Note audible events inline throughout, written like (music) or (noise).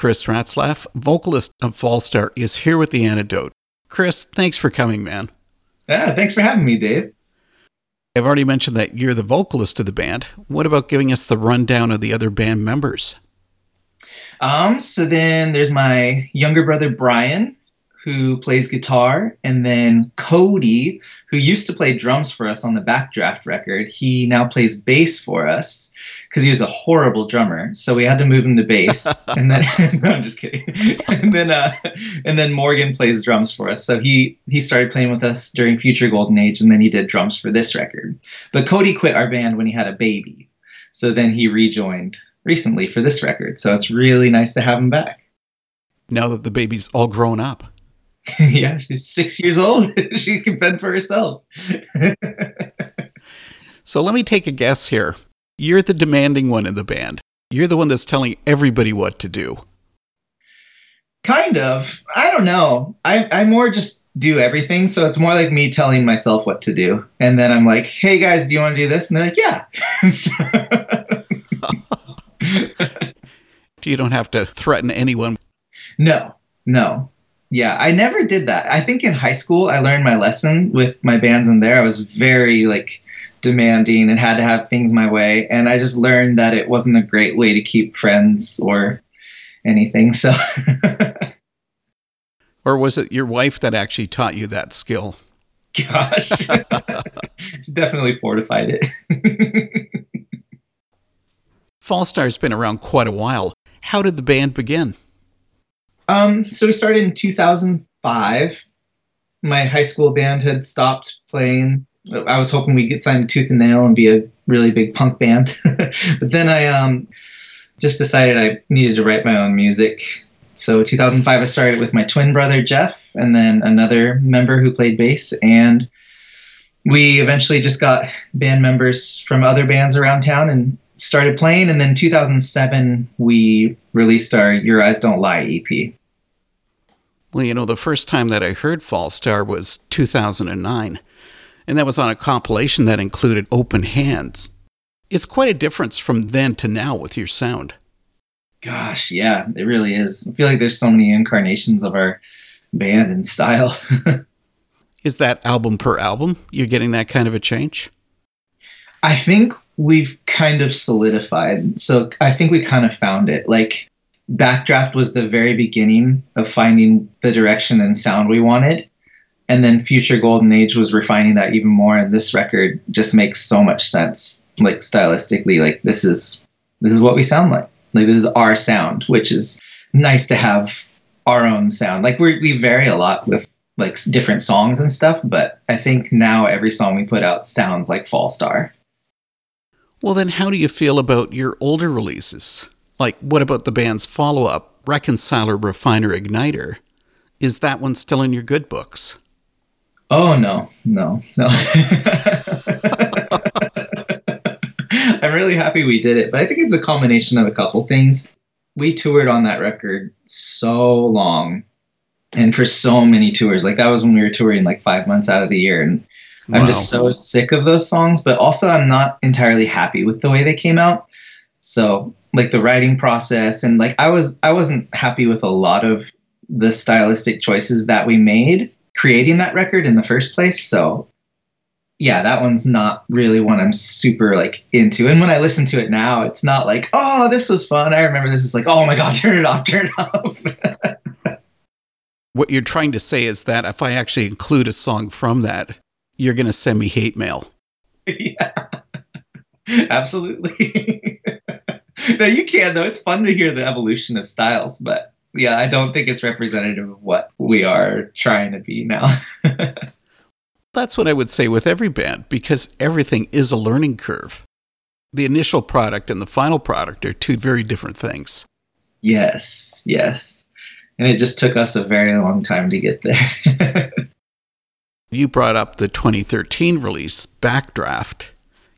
Chris Ratzlaff, vocalist of Fallstar, is here with the antidote. Chris, thanks for coming, man. Yeah, thanks for having me, Dave. I've already mentioned that you're the vocalist of the band. What about giving us the rundown of the other band members? Um, so then there's my younger brother Brian, who plays guitar, and then Cody, who used to play drums for us on the Backdraft record. He now plays bass for us because he was a horrible drummer. So we had to move him to bass. (laughs) and then (laughs) no, I'm just kidding. and then uh, and then Morgan plays drums for us. So he he started playing with us during Future Golden Age, and then he did drums for this record. But Cody quit our band when he had a baby. So then he rejoined recently for this record. So it's really nice to have him back. Now that the baby's all grown up. (laughs) yeah, she's six years old. (laughs) she can fend for herself. (laughs) so let me take a guess here. You're the demanding one in the band. You're the one that's telling everybody what to do. Kind of. I don't know. I, I more just do everything. So it's more like me telling myself what to do. And then I'm like, hey guys, do you want to do this? And they're like, yeah. you don't have to threaten anyone. No, no yeah, I never did that. I think in high school I learned my lesson with my bands in there. I was very like demanding and had to have things my way, and I just learned that it wasn't a great way to keep friends or anything. So (laughs) Or was it your wife that actually taught you that skill? Gosh. (laughs) Definitely fortified it. (laughs) Fallstar's been around quite a while. How did the band begin? Um, so we started in 2005. My high school band had stopped playing. I was hoping we'd get signed to Tooth and Nail and be a really big punk band. (laughs) but then I um, just decided I needed to write my own music. So 2005, I started with my twin brother Jeff, and then another member who played bass, and we eventually just got band members from other bands around town and started playing. And then 2007, we released our Your Eyes Don't Lie EP. Well, you know, the first time that I heard Fallstar was 2009, and that was on a compilation that included Open Hands. It's quite a difference from then to now with your sound. Gosh, yeah, it really is. I feel like there's so many incarnations of our band and style. (laughs) is that album per album? You're getting that kind of a change? I think we've kind of solidified. So I think we kind of found it. Like Backdraft was the very beginning of finding the direction and sound we wanted. And then Future Golden Age was refining that even more. And this record just makes so much sense, like stylistically. Like this is this is what we sound like. Like this is our sound, which is nice to have our own sound. Like we we vary a lot with like different songs and stuff, but I think now every song we put out sounds like Fallstar. Well, then, how do you feel about your older releases? Like, what about the band's follow up, Reconciler, Refiner, Igniter? Is that one still in your good books? Oh, no, no, no. (laughs) I'm really happy we did it, but I think it's a combination of a couple things. We toured on that record so long and for so many tours. Like, that was when we were touring like five months out of the year. And I'm just so sick of those songs, but also I'm not entirely happy with the way they came out. So like the writing process and like I was I wasn't happy with a lot of the stylistic choices that we made creating that record in the first place. So yeah, that one's not really one I'm super like into. And when I listen to it now, it's not like, oh, this was fun. I remember this is like, oh my god, (laughs) turn it off, turn it off. what you're trying to say is that if I actually include a song from that, you're going to send me hate mail. (laughs) Yeah. (laughs) Absolutely. No, you can though. It's fun to hear the evolution of styles, but yeah, I don't think it's representative of what we are trying to be now. (laughs) That's what I would say with every band because everything is a learning curve. The initial product and the final product are two very different things. Yes, yes. And it just took us a very long time to get there. (laughs) you brought up the 2013 release, Backdraft.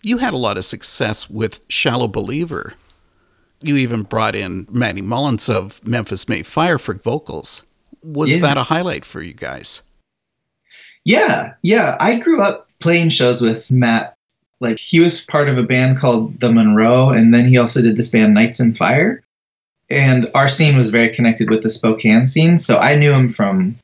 You had a lot of success with Shallow Believer you even brought in Matty Mullins of Memphis May Fire for vocals. Was yeah. that a highlight for you guys? Yeah, yeah. I grew up playing shows with Matt. Like he was part of a band called The Monroe, and then he also did this band Nights in Fire. And our scene was very connected with the Spokane scene. So I knew him from,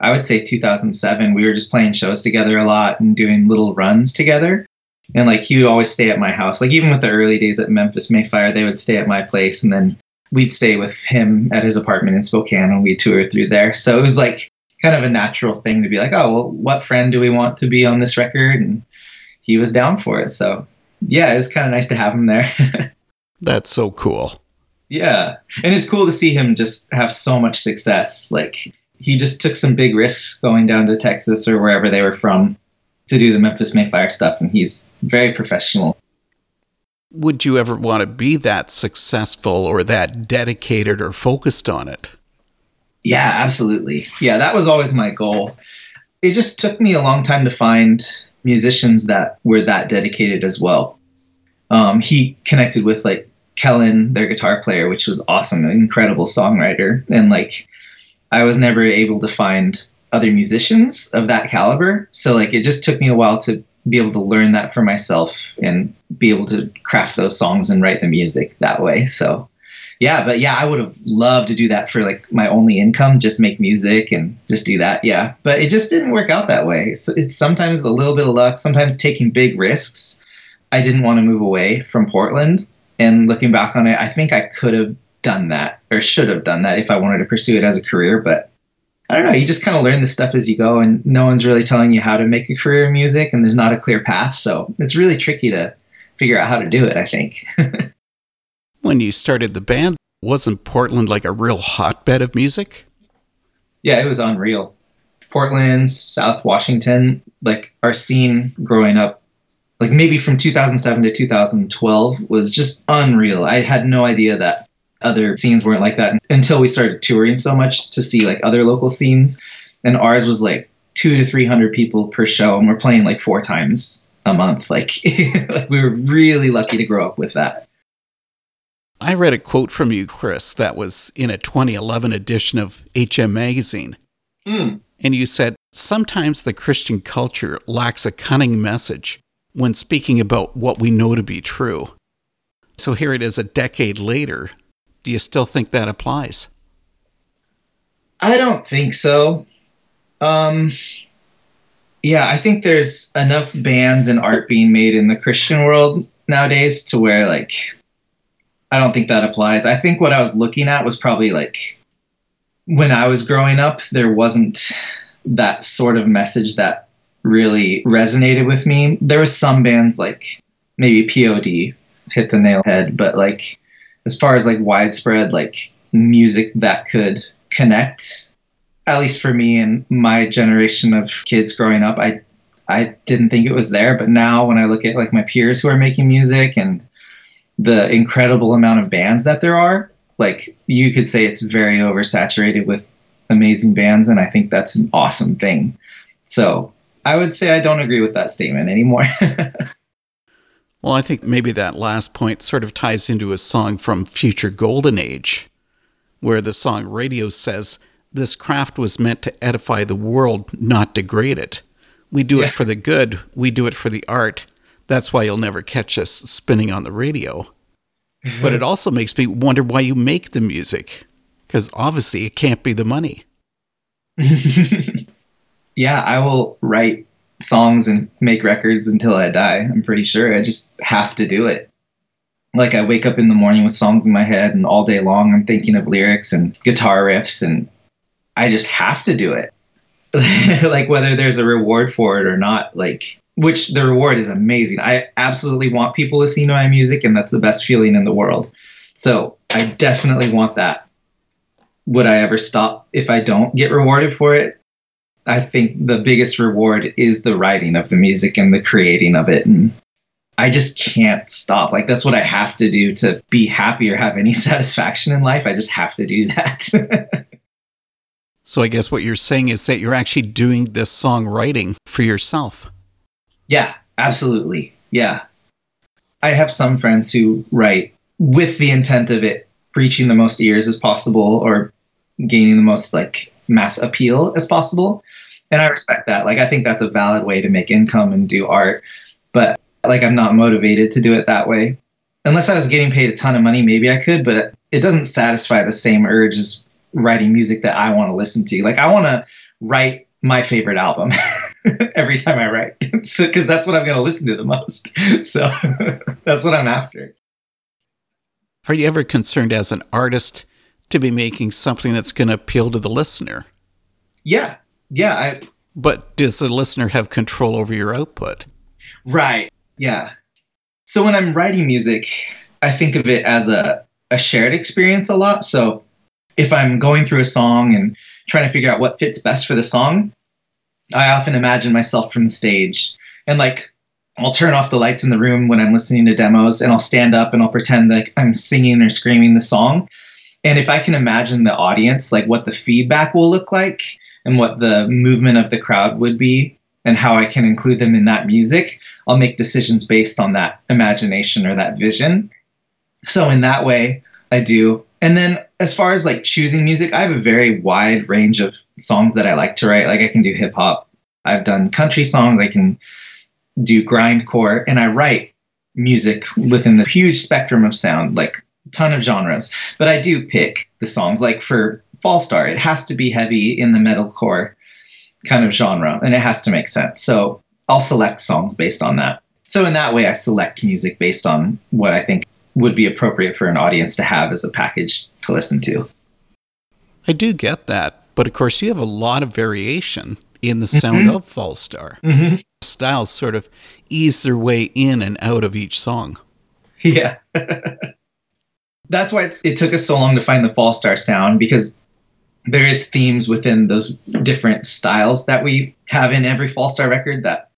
I would say 2007. We were just playing shows together a lot and doing little runs together. And like he would always stay at my house. Like even with the early days at Memphis May Fire, they would stay at my place and then we'd stay with him at his apartment in Spokane and we'd tour through there. So it was like kind of a natural thing to be like, oh, well, what friend do we want to be on this record? And he was down for it. So yeah, it's kind of nice to have him there. (laughs) That's so cool. Yeah. And it's cool to see him just have so much success. Like he just took some big risks going down to Texas or wherever they were from to do the Memphis May Fire stuff. And he's very professional. Would you ever want to be that successful or that dedicated or focused on it? Yeah, absolutely. Yeah, that was always my goal. It just took me a long time to find musicians that were that dedicated as well. Um, he connected with like Kellen, their guitar player, which was awesome, an incredible songwriter. And like, I was never able to find other musicians of that caliber. So like, it just took me a while to be able to learn that for myself and be able to craft those songs and write the music that way. So yeah, but yeah, I would have loved to do that for like my only income, just make music and just do that. Yeah, but it just didn't work out that way. So it's sometimes a little bit of luck, sometimes taking big risks. I didn't want to move away from Portland and looking back on it, I think I could have done that or should have done that if I wanted to pursue it as a career. But I don't know. You just kind of learn the stuff as you go, and no one's really telling you how to make a career in music, and there's not a clear path. So it's really tricky to figure out how to do it, I think. (laughs) when you started the band, wasn't Portland like a real hotbed of music? Yeah, it was unreal. Portland, South Washington, like our scene growing up like maybe from 2007 to 2012 was just unreal. I had no idea that other scenes weren't like that until we started touring so much to see like other local scenes. And ours was like two to 300 people per show, and we're playing like four times a month. Like, like (laughs) we were really lucky to grow up with that. I read a quote from you, Chris, that was in a 2011 edition of HM Magazine. Mm. And you said, Sometimes the Christian culture lacks a cunning message when speaking about what we know to be true. So here it is a decade later. Do you still think that applies? I don't think so. Um, yeah, I think there's enough bands and art being made in the Christian world nowadays to where, like, I don't think that applies. I think what I was looking at was probably like when I was growing up, there wasn't that sort of message that really resonated with me. There was some bands like maybe POD hit the nail head, but like as far as like widespread like music that could connect, at least for me and my generation of kids growing up, I I didn't think it was there. But now when I look at like my peers who are making music and the incredible amount of bands that there are, like you could say it's very oversaturated with amazing bands, and I think that's an awesome thing. So I would say I don't agree with that statement anymore. (laughs) well, I think maybe that last point sort of ties into a song from Future Golden Age, where the song Radio says, This craft was meant to edify the world, not degrade it. We do yeah. it for the good, we do it for the art. That's why you'll never catch us spinning on the radio. Mm-hmm. But it also makes me wonder why you make the music, because obviously it can't be the money. (laughs) yeah, I will write songs and make records until I die. I'm pretty sure. I just have to do it. Like I wake up in the morning with songs in my head and all day long I'm thinking of lyrics and guitar riffs and I just have to do it. (laughs) like whether there's a reward for it or not, like which the reward is amazing. I absolutely want people listening to my music and that's the best feeling in the world. So I definitely want that. Would I ever stop if I don't get rewarded for it? I think the biggest reward is the writing of the music and the creating of it. And I just can't stop. Like that's what I have to do to be happy or have any (laughs) satisfaction in life. I just have to do that. (laughs) so I guess what you're saying is that you're actually doing this songwriting for yourself. Yeah, absolutely. Yeah. I have some friends who write with the intent of it reaching the most ears as possible or gaining the most like mass appeal as possible. And I respect that. Like, I think that's a valid way to make income and do art. But like, I'm not motivated to do it that way. Unless I was getting paid a ton of money, maybe I could. But it doesn't satisfy the same urge as writing music that I want to listen to. Like I want to write my favorite album (laughs) every time I write, (laughs) so because that's what I'm going to listen to the most. (laughs) So that's what I'm after. Are you ever concerned as an artist to be making something that's going to appeal to the listener? Yeah, yeah. I. But does the listener have control over your output? Right. Yeah. So when I'm writing music, I think of it as a a shared experience a lot. So if I'm going through a song and trying to figure out what fits best for the song, I often imagine myself from the stage and like I'll turn off the lights in the room when I'm listening to demos and I'll stand up and I'll pretend like I'm singing or screaming the song. And if I can imagine the audience, like what the feedback will look like and what the movement of the crowd would be and how I can include them in that music, I'll make decisions based on that imagination or that vision. So in that way, I do. And then as far as like choosing music, I have a very wide range of songs that I like to write. Like I can do hip hop. I've done country songs. I can do grindcore, and I write music within the huge spectrum of sound, like ton of genres. But I do pick the songs. Like for Fallstar, it has to be heavy in the metalcore kind of genre, and it has to make sense. So I'll select songs based on that. So in that way, I select music based on what I think would be appropriate for an audience to have as a package to listen to. I do get that, but of course, you have a lot of variation in the sound mm-hmm. of Fallstar. Mm-hmm. Styles sort of ease their way in and out of each song. (laughs) Yeah. (laughs) That's why it took us so long to find the Fallstar sound because there is themes within those different styles that we have in every Fallstar record that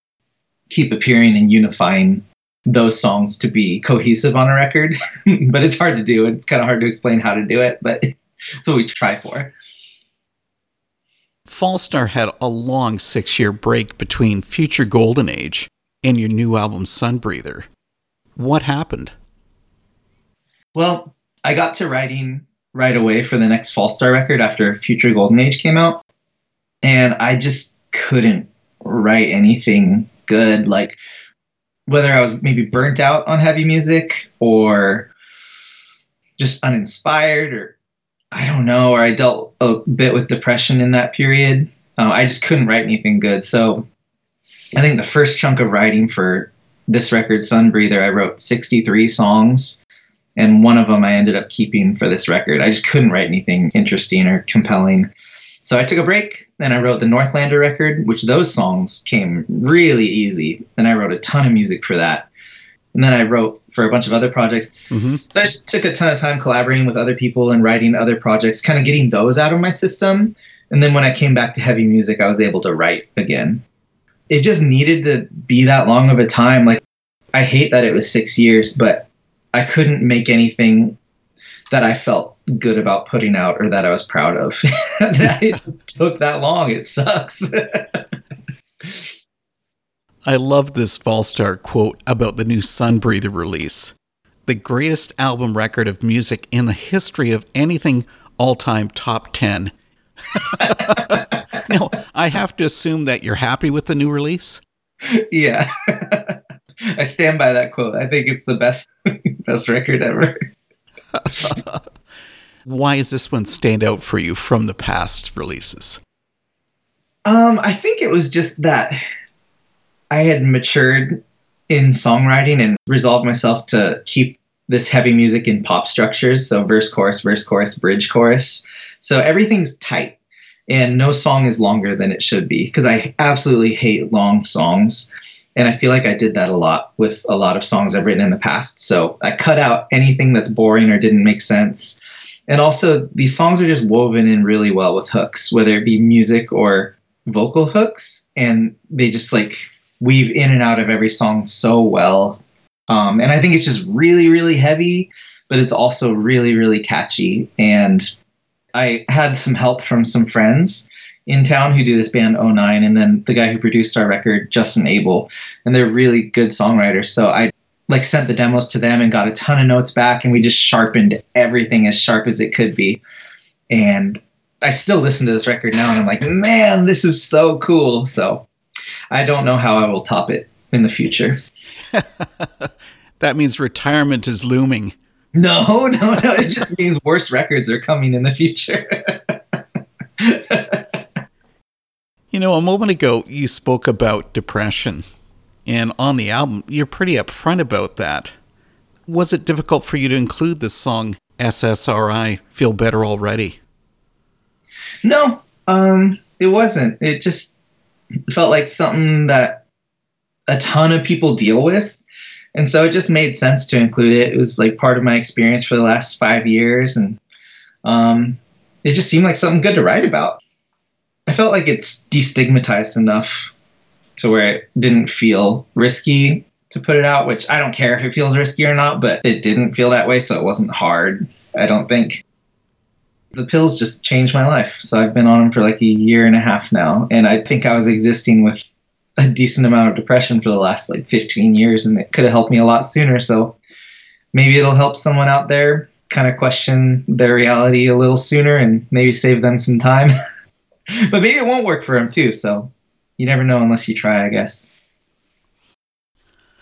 keep appearing and unifying those songs to be cohesive on a record. (laughs) but it's hard to do. It's kind of hard to explain how to do it, but (laughs) it's what we try for. Fallstar had a long six year break between Future Golden Age and your new album Sunbreather. What happened? Well, I got to writing right away for the next Fallstar record after Future Golden Age came out. And I just couldn't write anything good. Like, whether I was maybe burnt out on heavy music or just uninspired or I don't know, or I dealt a bit with depression in that period. Uh, I just couldn't write anything good. So I think the first chunk of writing for this record, Sunbreather, I wrote 63 songs, and one of them I ended up keeping for this record. I just couldn't write anything interesting or compelling. So I took a break, then I wrote the Northlander record, which those songs came really easy. Then I wrote a ton of music for that. And then I wrote for a bunch of other projects. Mm-hmm. So I just took a ton of time collaborating with other people and writing other projects, kind of getting those out of my system. And then when I came back to heavy music, I was able to write again. It just needed to be that long of a time. Like, I hate that it was six years, but I couldn't make anything that I felt good about putting out or that I was proud of. (laughs) it (laughs) just took that long. It sucks. (laughs) I love this Fallstar quote about the new Sunbreather release. The greatest album record of music in the history of anything all time top 10. now, I have to assume that you're happy with the new release? Yeah. I stand by that quote. I think it's the best best record ever. (laughs) Why does this one stand out for you from the past releases? Um, I think it was just that I had matured in songwriting and resolved myself to keep this heavy music in pop structures. So verse, chorus, verse, chorus, bridge, chorus. So everything's tight and no song is longer than it should be because I absolutely hate long songs. And I feel like I did that a lot with a lot of songs I've written in the past. So I cut out anything that's boring or didn't make sense. And also, these songs are just woven in really well with hooks, whether it be music or vocal hooks. And they just like weave in and out of every song so well. Um, and I think it's just really, really heavy, but it's also really, really catchy. And I had some help from some friends in town who do this band 09 and then the guy who produced our record justin abel and they're really good songwriters so i like sent the demos to them and got a ton of notes back and we just sharpened everything as sharp as it could be and i still listen to this record now and i'm like man this is so cool so I don't know how I will top it in the future. (laughs) that means retirement is looming No, (laughs) no, no. It just means worse records are coming in the future. (laughs) you know, a moment ago you spoke about depression, and on the album you're pretty upfront about that. Was it difficult for you to include the song SSRI Feel Better Already? No, um, it wasn't. It just felt like something that a ton of people deal with. And so it just made sense to include it. It was like part of my experience for the last five years. And um, it just seemed like something good to write about. I felt like it's destigmatized enough to where it didn't feel risky to put it out, which I don't care if it feels risky or not, but it didn't feel that way. So it wasn't hard, I don't think the pills just changed my life. So I've been on them for like a year and a half now. And I think I was existing with a decent amount of depression for the last like 15 years and it could have helped me a lot sooner. So maybe it'll help someone out there kind of question their reality a little sooner and maybe save them some time. (laughs) (laughs) but maybe it won't work for him too. So you never know unless you try, I guess.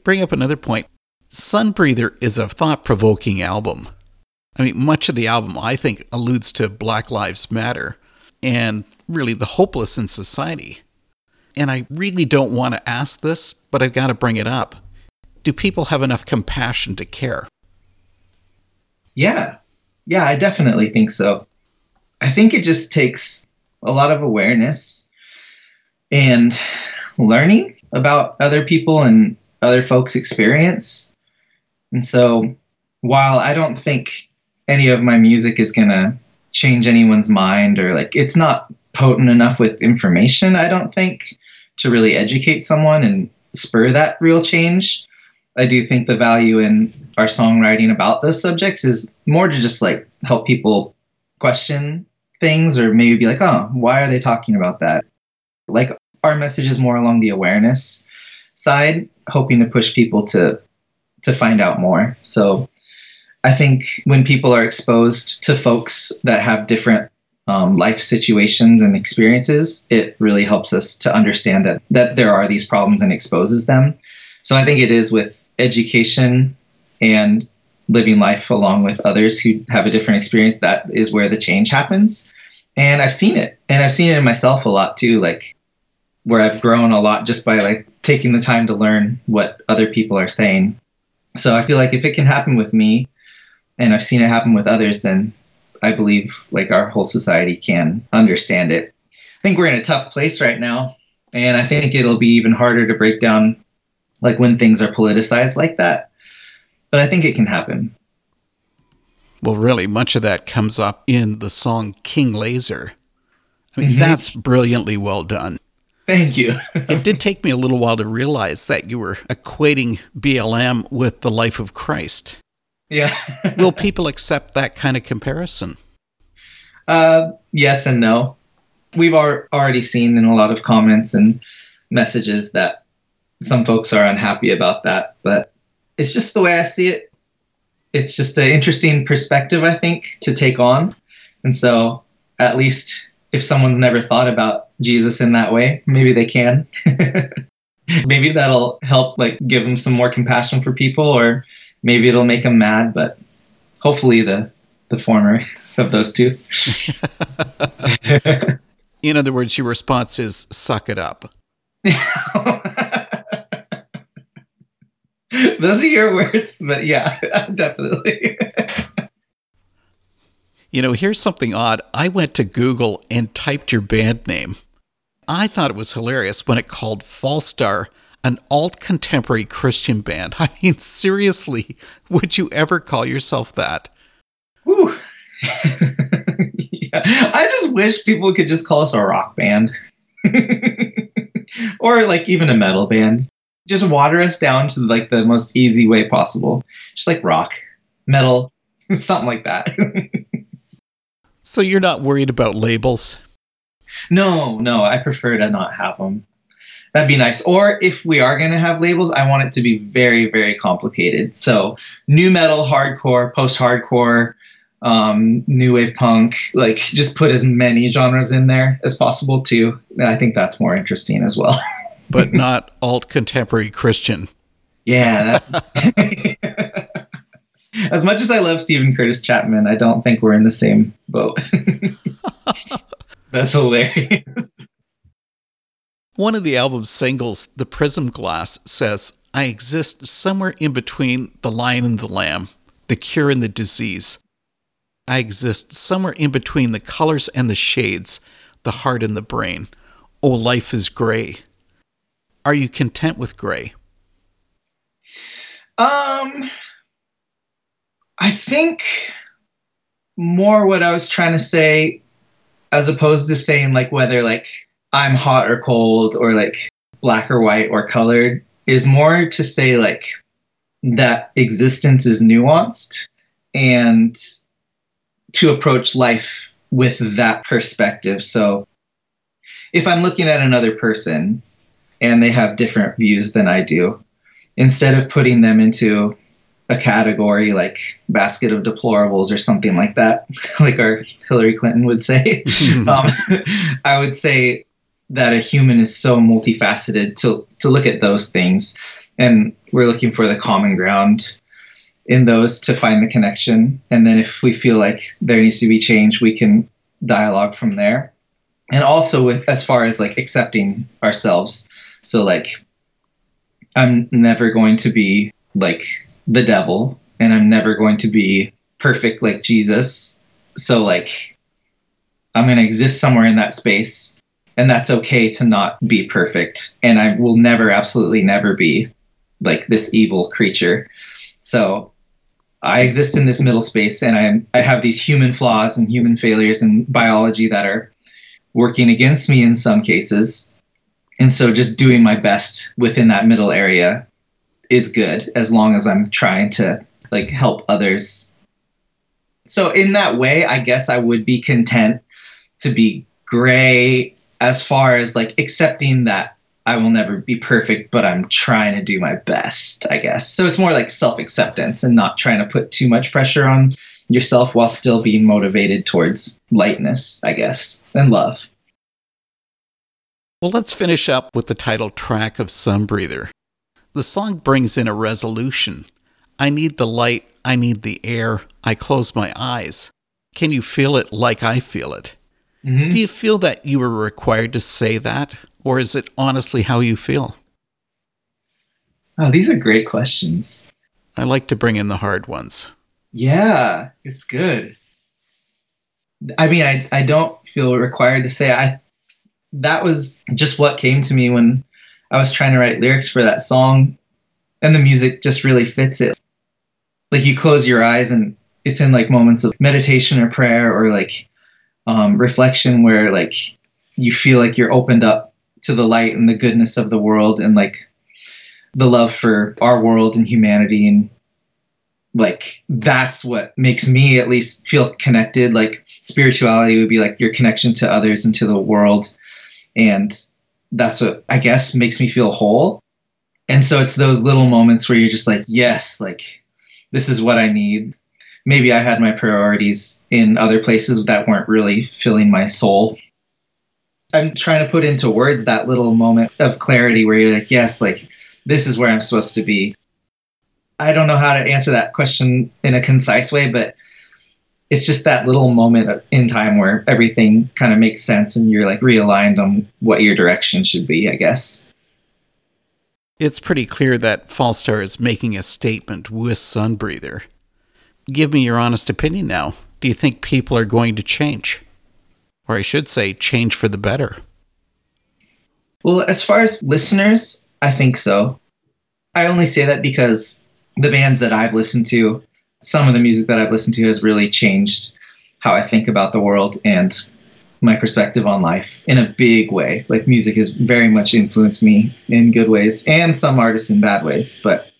Bring up another point. Sunbreather is a thought provoking album. I mean, much of the album, I think, alludes to Black Lives Matter and really the hopeless in society. And I really don't want to ask this, but I've got to bring it up. Do people have enough compassion to care? Yeah. Yeah, I definitely think so. I think it just takes a lot of awareness and learning about other people and other folks' experience. And so while I don't think any of my music is going to change anyone's mind or like it's not potent enough with information, I don't think, to really educate someone and spur that real change. I do think the value in our songwriting about those subjects is more to just like help people question things or maybe be like, oh, why are they talking about that? Like our message is more along the awareness side, hoping to push people to to find out more. So I think when people are exposed to folks that have different um, life situations and experiences, it really helps us to understand that that there are these problems and exposes them. So I think it is with education and living life along with others who have a different experience that is where the change happens. And I've seen it, and I've seen it in myself a lot too. Like where I've grown a lot just by like taking the time to learn what other people are saying. So I feel like if it can happen with me, and I've seen it happen with others, then I believe like our whole society can understand it. I think we're in a tough place right now, and I think it'll be even harder to break down like when things are politicized like that. But I think it can happen. Well, really, much of that comes up in the song King Laser. I mean, mm-hmm. that's brilliantly well done. Thank you. it did take me a little while to realize that you were equating BLM with the life of Christ. Yeah. Will people accept that kind of comparison? Uh, yes and no. We've already seen in a lot of comments and messages that some folks are unhappy about that, but it's just the way I see it. It's just an interesting perspective, I think, to take on. And so, at least if someone's never thought about Jesus in that way, maybe they can. (laughs) maybe that'll help like give them some more compassion for people or maybe it'll make them mad, but hopefully the the former of those two. (laughs) In other words, your response is suck it up. (laughs) those are your words, but yeah, (laughs) definitely. you know, here's something odd. I went to Google and typed your band name. I thought it was hilarious when it called Fallstar an alt contemporary Christian band. (laughs) I mean, seriously, would you ever call yourself that? Whew. (laughs) yeah. I just wish people could just call us a rock band or like even a metal band. Just water us down to like the most easy way possible. Just like rock, metal, (laughs) something like that. (laughs) so you're not worried about labels? No, no, I prefer to not have them. That'd be nice. Or if we are going to have labels, I want it to be very, very complicated. So, nu metal, hardcore, post hardcore, um, new wave punk, like just put as many genres in there as possible too. I think that's more interesting as well. (laughs) but (laughs) not alt contemporary Christian. Yeah. (laughs) as much as I love Steven Curtis Chapman, I don't think we're in the same boat. (laughs) That's hilarious. One of the album's singles, The Prism Glass, says, I exist somewhere in between the lion and the lamb, the cure and the disease. I exist somewhere in between the colors and the shades, the heart and the brain. Oh, life is gray. Are you content with gray? Um, I think more what I was trying to say, as opposed to saying like whether like I'm hot or cold or like black or white or colored, is more to say like that existence is nuanced and to approach life with that perspective. So if I'm looking at another person and they have different views than I do, instead of putting them into a category like basket of deplorables or something like that, (laughs) like our Hillary Clinton would say, (laughs) um, I would say that a human is so multifaceted to, to look at those things. And we're looking for the common ground in those to find the connection. And then if we feel like there needs to be change, we can dialogue from there. And also with as far as like accepting ourselves. So like I'm never going to be like the devil and I'm never going to be perfect like Jesus. So like I'm going to exist somewhere in that space and that's okay to not be perfect and I will never absolutely never be like this evil creature. So I exist in this middle space and I I have these human flaws and human failures and biology that are working against me in some cases. And so just doing my best within that middle area is good as long as I'm trying to like help others. So in that way, I guess I would be content to be gray as far as like accepting that I will never be perfect, but I'm trying to do my best, I guess. So it's more like self acceptance and not trying to put too much pressure on yourself while still being motivated towards lightness, I guess, and love. Well, let's finish up with the title track of Sunbreather. The song brings in a resolution. I need the light, I need the air, I close my eyes. Can you feel it like I feel it? Mm-hmm. Do you feel that you were required to say that? or is it honestly how you feel? Oh, these are great questions. I like to bring in the hard ones. Yeah, it's good. I mean, I, I don't feel required to say I that was just what came to me when I was trying to write lyrics for that song and the music just really fits it. Like you close your eyes and it's in like moments of meditation or prayer or like um, reflection where like you feel like you're opened up to the light and the goodness of the world and like the love for our world and humanity and like that's what makes me at least feel connected like spirituality would be like your connection to others and to the world and that's what i guess makes me feel whole. And so it's those little moments where you're just like yes like this is what i need. Maybe i had my priorities in other places that weren't really filling my soul. I'm trying to put into words that little moment of clarity where you're like, yes, like this is where I'm supposed to be. I don't know how to answer that question in a concise way, but it's just that little moment in time where everything kind of makes sense and you're like realigned on what your direction should be, I guess. It's pretty clear that Fallstar is making a statement with Sunbreather. Give me your honest opinion now. Do you think people are going to change? or I should say, change for the better? Well, as far as listeners, I think so. I only say that because the bands that I've listened to, some of the music that I've listened to has really changed how I think about the world and my perspective on life in a big way. Like music has very much influenced me in good ways and some artists in bad ways. But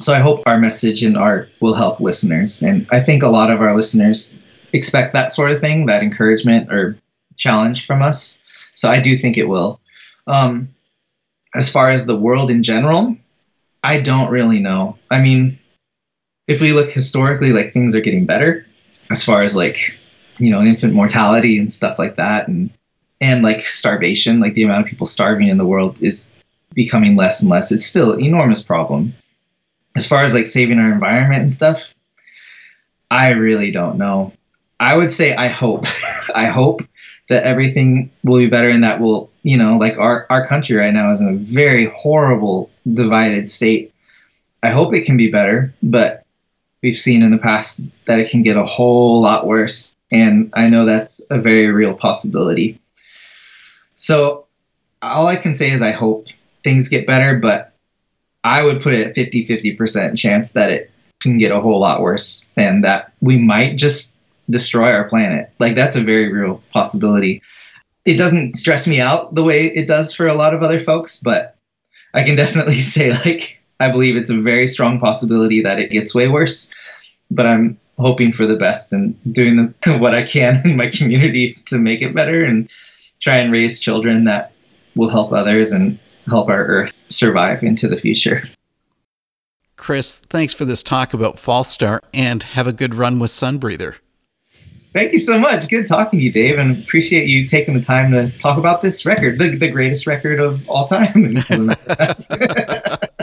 so I hope our message and art will help listeners. And I think a lot of our listeners expect that sort of thing, that encouragement or challenge from us. So I do think it will. Um, as far as the world in general, I don't really know. I mean, if we look historically, like things are getting better as far as like, you know, infant mortality and stuff like that, and and like starvation, like the amount of people starving in the world is becoming less and less. It's still an enormous problem. As far as like saving our environment and stuff, I really don't know. I would say I hope. (laughs) I hope that everything will be better and that will, you know, like our, our country right now is in a very horrible divided state. I hope it can be better, but we've seen in the past that it can get a whole lot worse. And I know that's a very real possibility. So all I can say is I hope things get better, but I would put it at 50 50% chance that it can get a whole lot worse and that we might just destroy our planet. Like that's a very real possibility. It doesn't stress me out the way it does for a lot of other folks, but I can definitely (laughs) say like I believe it's a very strong possibility that it gets way worse. But I'm hoping for the best and doing the, (laughs) what I can in my community to make it better and try and raise children that will help others and help our earth survive into the future. Chris, thanks for this talk about Fallstar and have a good run with Sunbreather. Thank you so much. Good talking to you, Dave, and appreciate you taking the time to talk about this record, the, the greatest record of all time. (laughs) (laughs)